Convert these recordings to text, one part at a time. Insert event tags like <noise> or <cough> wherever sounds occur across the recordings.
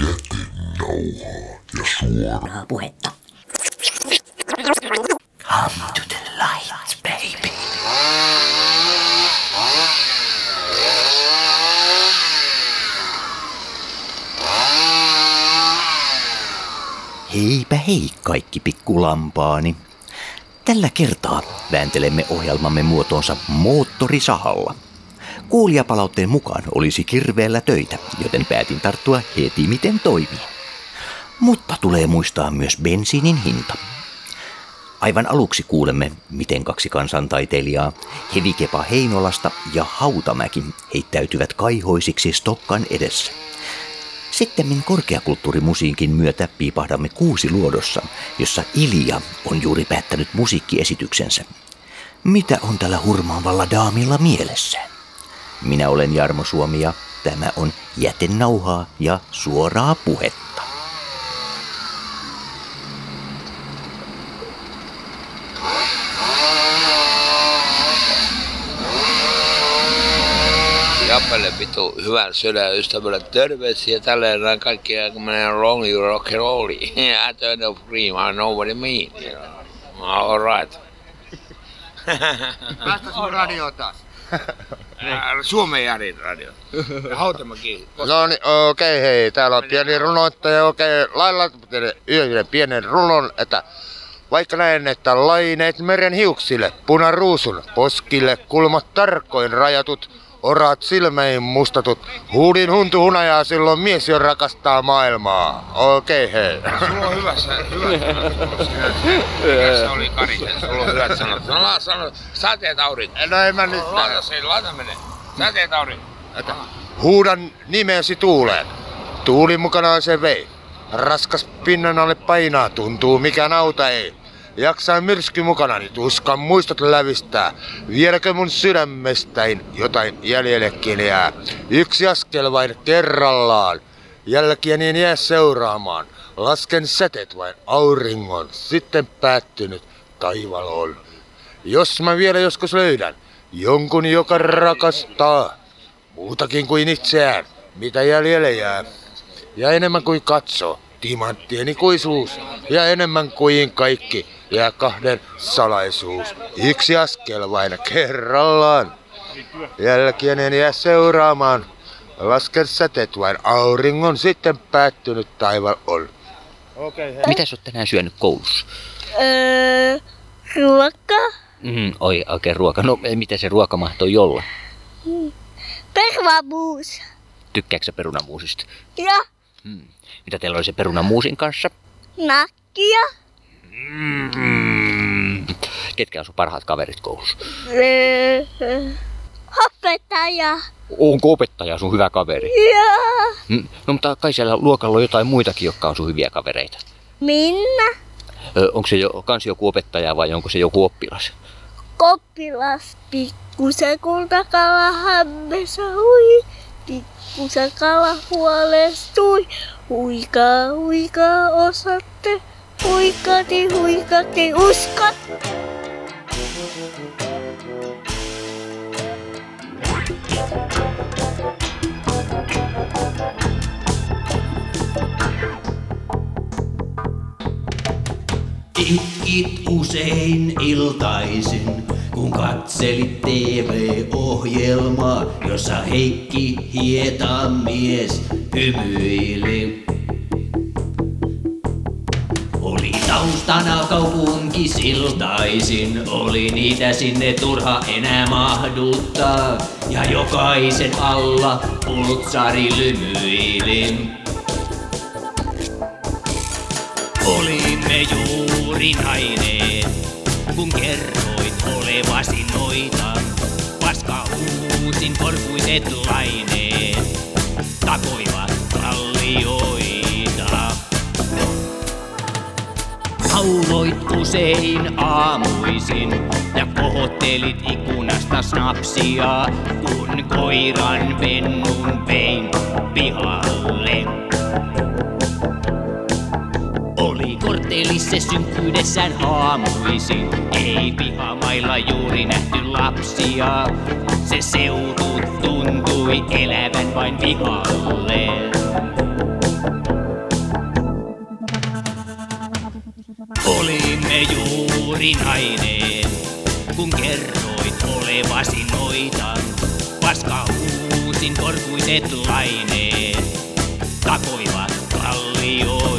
jätenauhaa ja suoraa puhetta. Come to the light, baby. Heipä hei kaikki pikkulampaani. Tällä kertaa vääntelemme ohjelmamme muotoonsa moottorisahalla. Kuulijapalautteen mukaan olisi kirveellä töitä, joten päätin tarttua heti miten toimii. Mutta tulee muistaa myös bensiinin hinta. Aivan aluksi kuulemme, miten kaksi kansantaiteilijaa, Hevikepa Heinolasta ja Hautamäki, heittäytyvät kaihoisiksi Stokkan edessä. Sittemmin korkeakulttuurimusiikin myötä piipahdamme kuusi luodossa, jossa Ilja on juuri päättänyt musiikkiesityksensä. Mitä on tällä hurmaavalla daamilla mielessään? Minä olen Jarmo Suomi ja tämä on Jätenauhaa ja suoraa puhetta. Jappelle vitu hyvän sydän ystävälle terveisiä tälleen näin kaikkia kun menee long you rock and roll. <laughs> I turn of cream, I know what it mean. All right. Päästä sun radio taas. <laughs> Suomen Jarin radio. Hautamäki. No niin, okei, okay, hei. Täällä on pieni runoittaja, okei. Okay. Lailla yhden pienen runon, että vaikka näen, että laineet meren hiuksille, punaruusun, poskille, kulmat tarkoin rajatut, Oraat silmäin mustatut, huudin huntu hunajaa silloin mies jo rakastaa maailmaa. Okei, okay, hei. Sulla on hyvä, hyvä Mikä se oli Kari? Sulla on hyvät sanat. No la, sano, sateet aurinko. No en mä nyt. Laita se, laita mene. Sateet aurinko. Huudan nimesi tuuleen. Tuuli mukanaan se vei. Raskas pinnan alle painaa, tuntuu mikä nauta ei. Jaksaa myrsky mukana, niin tuskan muistot lävistää. Vieläkö mun sydämestäin jotain jäljellekin jää? Yksi askel vain kerrallaan. Jälkiä niin jää seuraamaan. Lasken säteet vain auringon, sitten päättynyt taival on. Jos mä vielä joskus löydän jonkun, joka rakastaa muutakin kuin itseään, mitä jäljelle jää, ja enemmän kuin katsoo, timanttien ikuisuus, ja enemmän kuin kaikki, ja kahden salaisuus. Yksi askel vain kerrallaan. Jälkien en jää seuraamaan. Lasken säteet vain auringon sitten päättynyt taival on. Okay, Mitä sä oot tänään syönyt koulussa? Öö, ruoka. Mm, oi, oikein ruoka. No, miten se ruoka mahtoi olla? Perunamuus. Tykkääkö sä perunamuusista? Ja. Hmm. Mitä teillä oli se perunamuusin kanssa? Nakkia. Mm-hmm. Ketkä on sun parhaat kaverit koulussa? Opettaja. Onko opettaja sun hyvä kaveri? Joo. Mm. No mutta kai siellä luokalla on jotain muitakin, jotka on sun hyviä kavereita. Minna. Onko se jo, kans joku opettaja vai onko se joku oppilas? Koppilas. Pikkusen kultakala hämmessä hui. Pikkusen kala huolestui. Huikaa, huikaa osatte. Huikati, huikati, uskot. Itkit usein iltaisin, kun katselit TV-ohjelmaa, jossa Heikki Hietamies hymyili. Oli taustana kaupunki siltaisin, oli niitä sinne turha enää mahduttaa. Ja jokaisen alla pultsari lymyili. Olimme juuri nainen, kun kerroit olevasi noita. Paska uusin korkuiset laineet, takoivat kallioita. Hauloit usein aamuisin ja kohottelit ikkunasta snapsia, kun koiran vennun vein pihalle. Oli korttelissa synkkyydessään aamuisin, ei pihamailla juuri nähty lapsia. Se seutu tuntui elävän vain pihalle. Olimme juuri naineen, kun kerroit olevasi noita. Paska uusin korkuiset laineet, takoivat kallioita.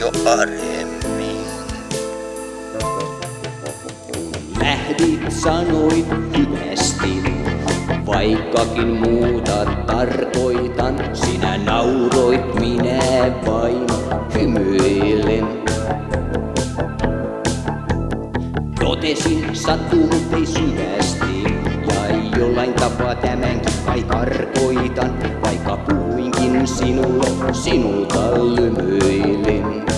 Jo paremmin. Lähdit sanoit hyvästi, vaikkakin muuta tarkoitan. Sinä nauroit, minä vain hymyilen. Totesin sattunut ei syvästi, ja jollain tapaa tämänkin kai tarkoitan. Vaikka puhuinkin sinulle, sinulta lymyilin.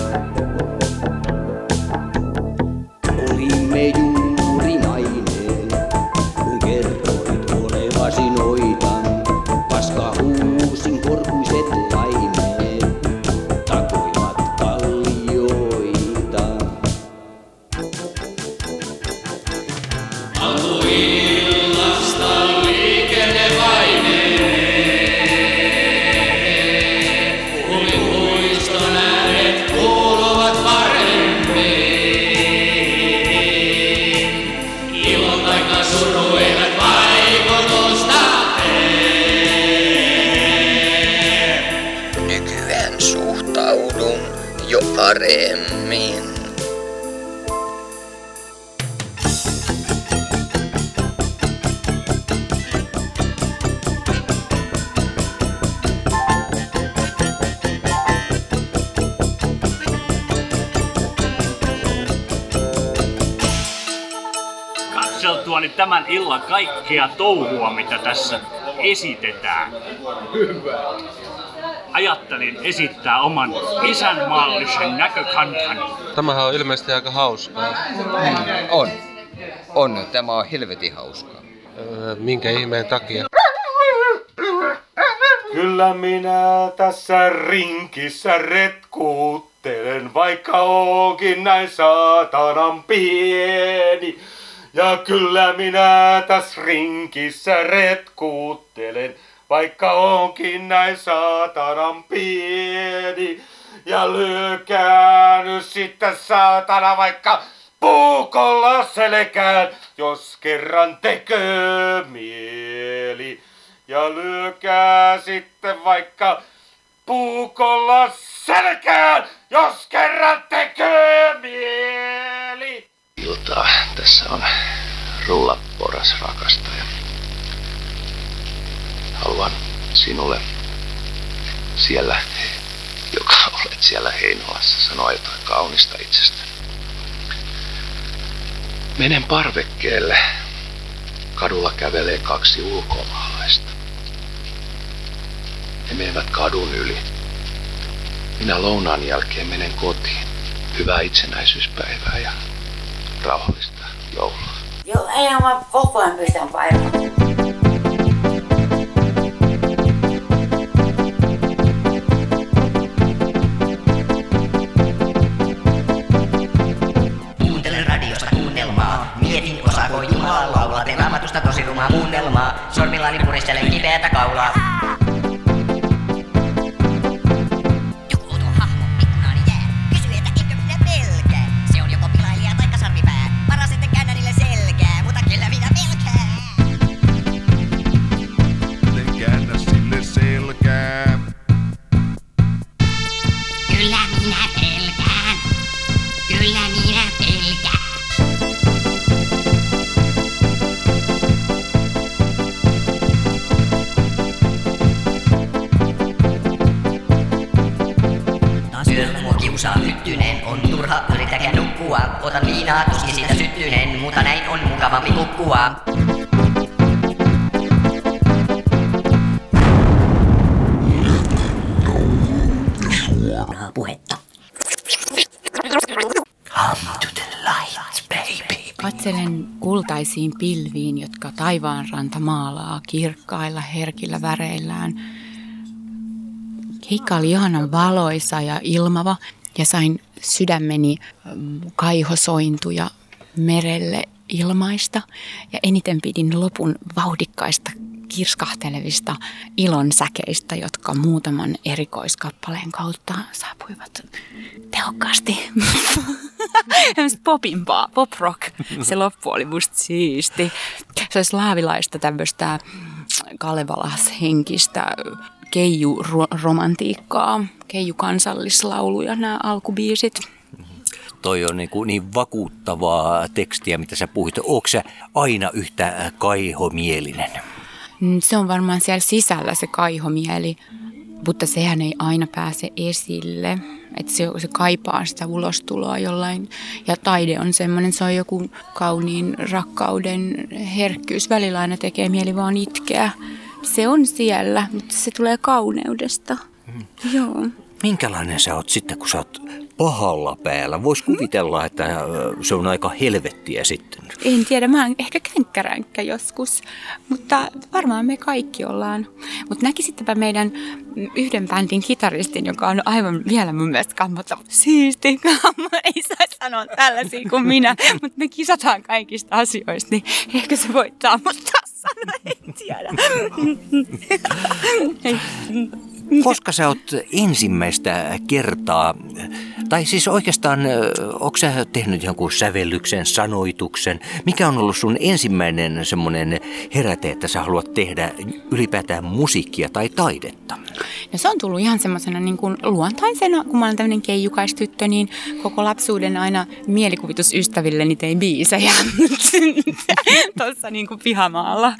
Paremmin. katseltuani tämän illan kaikkea touhua, mitä tässä esitetään. Ajattelin esittää oman isänmaallisen näkökantan. Tämähän on ilmeisesti aika hauskaa. On. On. Tämä on helvetin hauskaa. Öö, minkä ihmeen takia? Kyllä minä tässä rinkissä retkuuttelen, vaikka onkin näin saatanan pieni. Ja kyllä minä tässä rinkissä retkuuttelen, vaikka onkin näin saatanan pieni. Ja lyökää nyt sitten saatana vaikka puukolla selkään, jos kerran tekee mieli. Ja lyökää sitten vaikka puukolla selkään, jos kerran tekee mieli. Iltaa. Tässä on rullaporas rakastaja. Haluan sinulle siellä, joka olet siellä Heinolassa, sanoa jotain kaunista itsestäni. Menen parvekkeelle. Kadulla kävelee kaksi ulkomaalaista. He menevät kadun yli. Minä lounaan jälkeen menen kotiin. Hyvää itsenäisyyspäivää ja rauhallista joulua. Joo, ei mä koko ajan pystyn paikalle. Tosi rumaa muunnelmaa. Sormillani puristelen kipeätä kaulaa. Yöllä mua kiusaa hyttynen, on turha yrittäkää nukkua. Otan viinaa, tuskin siitä syttynen, mutta näin on mukavampi kukkua. Puhetta. Come to the light, baby. Katselen kultaisiin pilviin, jotka taivaanranta maalaa kirkkailla herkillä väreillään. Keikka oli ihanan valoisa ja ilmava ja sain sydämeni mm, kaihosointuja merelle ilmaista ja eniten pidin lopun vauhdikkaista kirskahtelevista ilon säkeistä, jotka muutaman erikoiskappaleen kautta saapuivat tehokkaasti. <laughs> Popimpaa, pop rock. Se loppu oli musta siisti. Se olisi laavilaista tämmöistä Kalevalas-henkistä keiju-romantiikkaa, keiju-kansallislauluja nämä alkubiisit. Toi on niin, kuin niin vakuuttavaa tekstiä, mitä sä puhuit. Onko sä aina yhtä kaihomielinen? Mm, Se on varmaan siellä sisällä se kaihomieli, mutta sehän ei aina pääse esille. Että se, se kaipaa sitä ulostuloa jollain. Ja taide on semmoinen, se on joku kauniin rakkauden herkkyys. Välillä aina tekee mieli vaan itkeä. Se on siellä, mutta se tulee kauneudesta. Joo. Minkälainen sä oot sitten, kun sä oot pahalla päällä? Vois kuvitella, että äh, se on aika helvettiä sitten. En tiedä, mä oon ehkä känkkäränkkä joskus, mutta varmaan me kaikki ollaan. Mutta näkisittepä meidän yhden bändin kitaristin, joka on aivan vielä mun mielestä kammottava. Siisti, <laughs> kammo, ei saisi sanoa tällaisia kuin minä, <laughs> mutta me kisataan kaikista asioista, niin ehkä se voittaa mut taas <laughs> sanoa, en tiedä. Koska sä oot ensimmäistä kertaa, tai siis oikeastaan, onko sä tehnyt jonkun sävellyksen, sanoituksen? Mikä on ollut sun ensimmäinen semmoinen heräte, että sä haluat tehdä ylipäätään musiikkia tai taidetta? No se on tullut ihan semmoisena niin kuin luontaisena, kun mä olen tämmöinen keijukaistyttö, niin koko lapsuuden aina mielikuvitusystävilleni tein biisejä <laughs> tuossa niin kuin pihamaalla.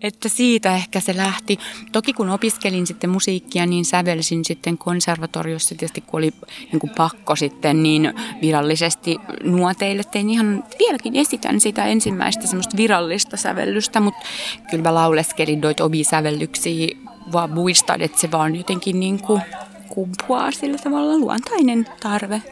Että siitä ehkä se lähti. Toki kun opiskelin sitten musiikkia, niin sävelsin sitten konservatoriossa tietysti, kun oli niin kuin pakko sitten niin virallisesti nuoteille. Tein ihan, vieläkin esitän sitä ensimmäistä semmoista virallista sävellystä, mutta kyllä mä lauleskelin noita omia sävellyksiä vaan muistan, että se vaan jotenkin niin kuin kumpuaa sillä tavalla luontainen tarve.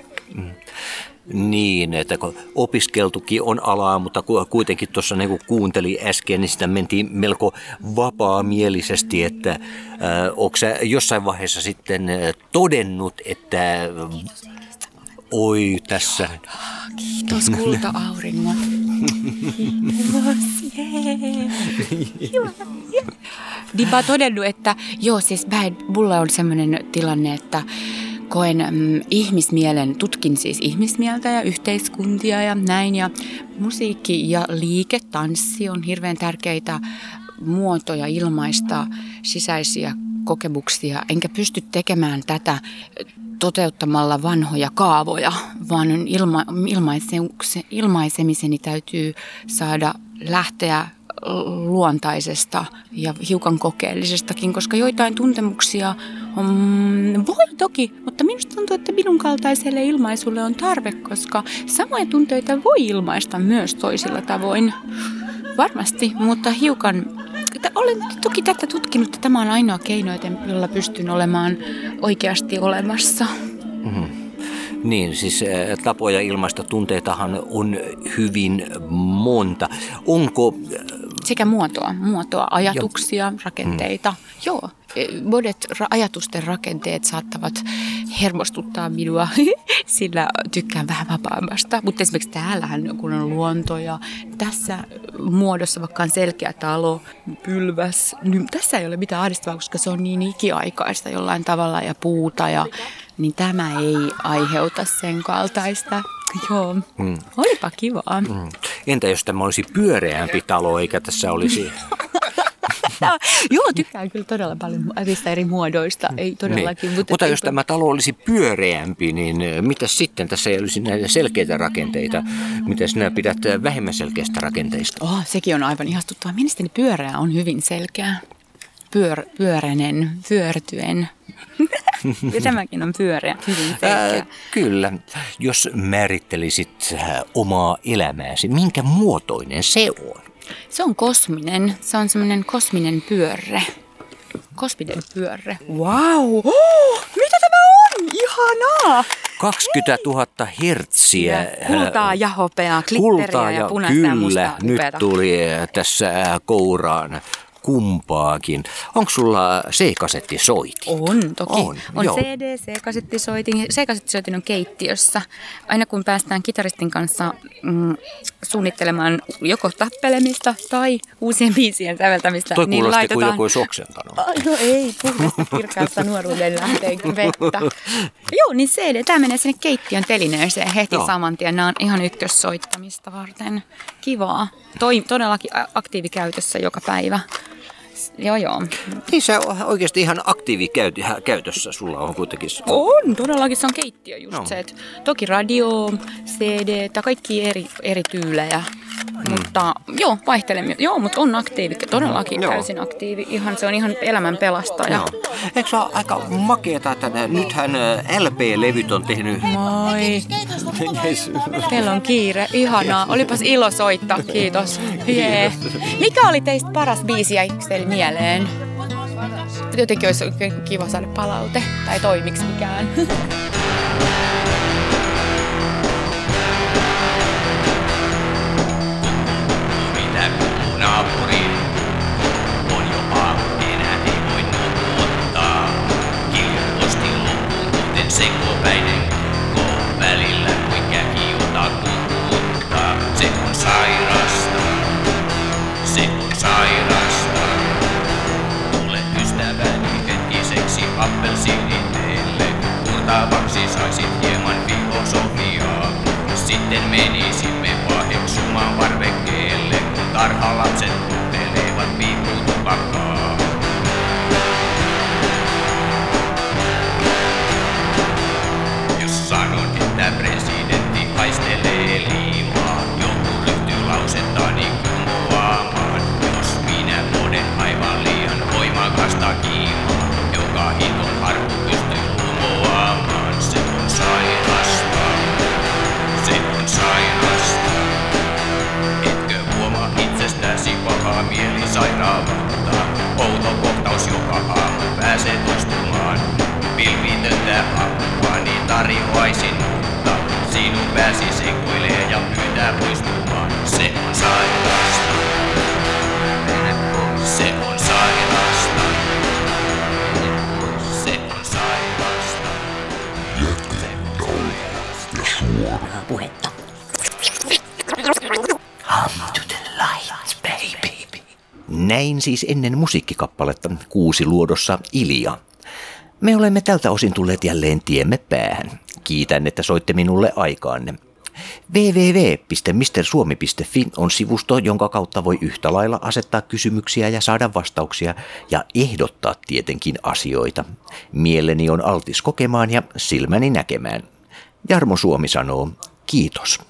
Niin, että kun opiskeltukin on alaa, mutta ku- kuitenkin tuossa niin kuunteli äsken, niin sitä mentiin melko vapaamielisesti, että äh, onko sä jossain vaiheessa sitten äh, todennut, että äh, oi tässä... Kiitos kulta-auringot. Kiitos, jee. Hyvä, jee. Niin mä oon todennut, että joo siis mulla on semmoinen tilanne, että koen mm, ihmismielen, tutkin siis ihmismieltä ja yhteiskuntia ja näin. Ja musiikki ja liike, tanssi on hirveän tärkeitä muotoja ilmaista sisäisiä kokemuksia. Enkä pysty tekemään tätä toteuttamalla vanhoja kaavoja, vaan ilma, ilmaise, ilmaisemiseni täytyy saada lähteä luontaisesta ja hiukan kokeellisestakin, koska joitain tuntemuksia on, voi toki, mutta minusta tuntuu, että minun kaltaiselle ilmaisulle on tarve, koska samoja tunteita voi ilmaista myös toisilla tavoin. Varmasti, mutta hiukan olen toki tätä tutkinut, että tämä on ainoa keino, jolla pystyn olemaan oikeasti olemassa. Mhm. Niin, siis tapoja ilmaista tunteitahan on hyvin monta. Onko Sekä muotoa, muotoa, ajatuksia, rakenteita. Joo, e, monet ra- ajatusten rakenteet saattavat hermostuttaa minua, <laughs> sillä tykkään vähän vapaammasta. Mutta esimerkiksi täällähän, kun on luonto ja tässä muodossa, vaikka on selkeä talo, pylväs, niin tässä ei ole mitään ahdistavaa, koska se on niin ikiaikaista jollain tavalla ja puuta ja niin tämä ei aiheuta sen kaltaista. Joo, Mm. olipa kivaa. Mm. Entä jos tämä olisi pyöreämpi talo, eikä tässä olisi... Joo, tykkään kyllä todella paljon niistä eri muodoista. Ei todellakin. Niin. Mutta jos tämä talo olisi pyöreämpi, niin mitä sitten? Tässä ei olisi näitä selkeitä rakenteita. Mitä sinä pidät vähemmän selkeistä rakenteista? Oh, sekin on aivan ihastuttavaa. Mielestäni pyöreä on hyvin selkeä. Pyör, pyöräinen, pyörtyen. Ja tämäkin on pyöreä, hyvin selkeä. Ää, kyllä. Jos määrittelisit äh, omaa elämääsi, minkä muotoinen se on? Se on kosminen. Se on semmoinen kosminen pyörre. Kosminen pyörre. Wow! Oh, mitä tämä on? Ihanaa! 20 000 hertsiä. Ja kultaa ja hopeaa, glitteriä Kultaa ja ja punaista ja kyllä, mustaa. nyt upeata. tuli äh, tässä äh, kouraan kumpaakin. Onko sulla C-kasettisoiti? On, toki. On, On, joo. CD, C-kasettisoitin. C-kasettisoitin on keittiössä. Aina kun päästään kitaristin kanssa mm, suunnittelemaan joko tappelemista tai uusien biisien säveltämistä, Toi niin kuulosti kuin laitetaan... joku olisi oksentanut. Ai, no ei, puhdasta kirkkaasta nuoruuden lähteen vettä. Joo, niin CD, tämä menee sinne keittiön telineeseen heti Joo. saman tien. Nämä on ihan ykkössoittamista varten. Kivaa. Toi, todellakin aktiivikäytössä joka päivä. Joo, joo. Niin se on oikeasti ihan aktiivikäytössä sulla on kuitenkin. On, todellakin se on keittiö just Joo. se. Että toki radio, CD, tai kaikki eri, eri tyylejä. Mm. Mutta joo, vaihtelemme. Joo, mutta on aktiivi, todellakin Joo. täysin aktiivi. Ihan, se on ihan elämän pelastaja. Joo. Eikö se ole aika makeeta, että nythän LP-levyt on tehnyt... Moi. Yes. Teillä on kiire. Ihanaa. Olipas ilo soittaa. Kiitos. Jee. Mikä oli teistä paras biisi ja teille mieleen? Jotenkin olisi kiva saada palaute. Tai toimiks mikään. <laughs> Suoraa puhetta. Come to the light, baby. Näin siis ennen musiikkikappaletta kuusi luodossa Ilja. Me olemme tältä osin tulleet jälleen tiemme päähän. Kiitän, että soitte minulle aikaanne. www.mistersuomi.fi on sivusto, jonka kautta voi yhtä lailla asettaa kysymyksiä ja saada vastauksia ja ehdottaa tietenkin asioita. Mieleni on altis kokemaan ja silmäni näkemään. Jarmo Suomi sanoo, kiitos.